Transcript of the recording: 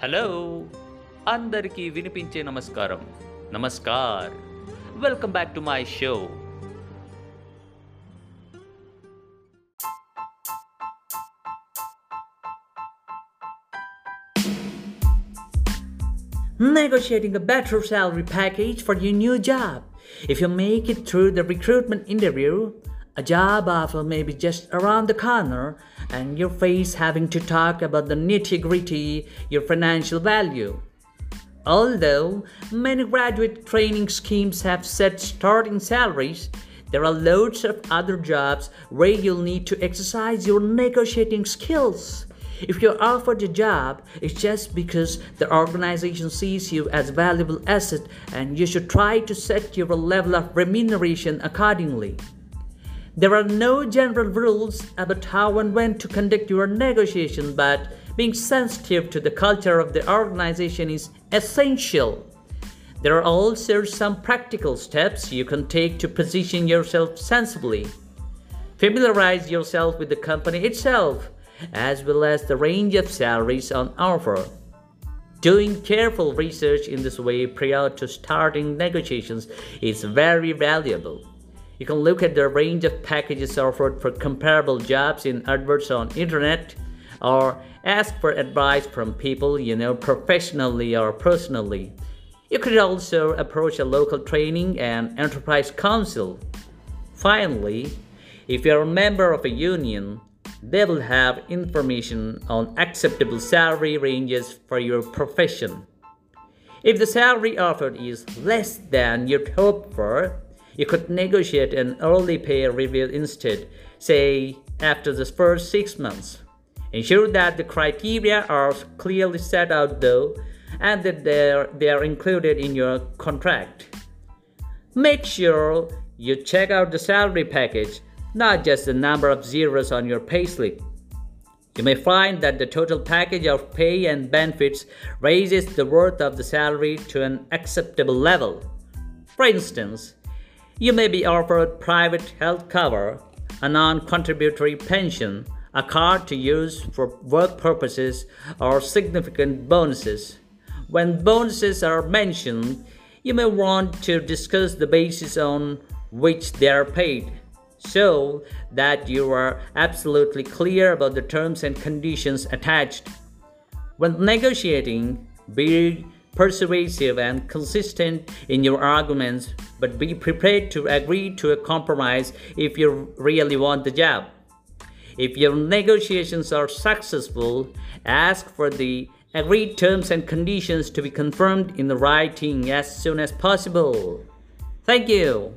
Hello అందరికీ వినిపించే నమస్కారం నమస్కార్ welcome back to my show negotiating a better salary package for your new job. If you make it through the recruitment interview, a job offer may be just around the corner and you face having to talk about the nitty gritty, your financial value. Although many graduate training schemes have set starting salaries, there are loads of other jobs where you'll need to exercise your negotiating skills. If you're offered a job, it's just because the organization sees you as a valuable asset and you should try to set your level of remuneration accordingly. There are no general rules about how and when to conduct your negotiation, but being sensitive to the culture of the organization is essential. There are also some practical steps you can take to position yourself sensibly. Familiarize yourself with the company itself, as well as the range of salaries on offer. Doing careful research in this way prior to starting negotiations is very valuable. You can look at the range of packages offered for comparable jobs in adverts on internet or ask for advice from people you know professionally or personally. You could also approach a local training and enterprise council. Finally, if you're a member of a union, they will have information on acceptable salary ranges for your profession. If the salary offered is less than you'd hoped for, you could negotiate an early pay review instead, say after the first six months. Ensure that the criteria are clearly set out though and that they're, they are included in your contract. Make sure you check out the salary package, not just the number of zeros on your payslip. You may find that the total package of pay and benefits raises the worth of the salary to an acceptable level. For instance, you may be offered private health cover, a non contributory pension, a card to use for work purposes, or significant bonuses. When bonuses are mentioned, you may want to discuss the basis on which they are paid so that you are absolutely clear about the terms and conditions attached. When negotiating, be persuasive and consistent in your arguments, but be prepared to agree to a compromise if you really want the job. If your negotiations are successful, ask for the agreed terms and conditions to be confirmed in writing as soon as possible. Thank you.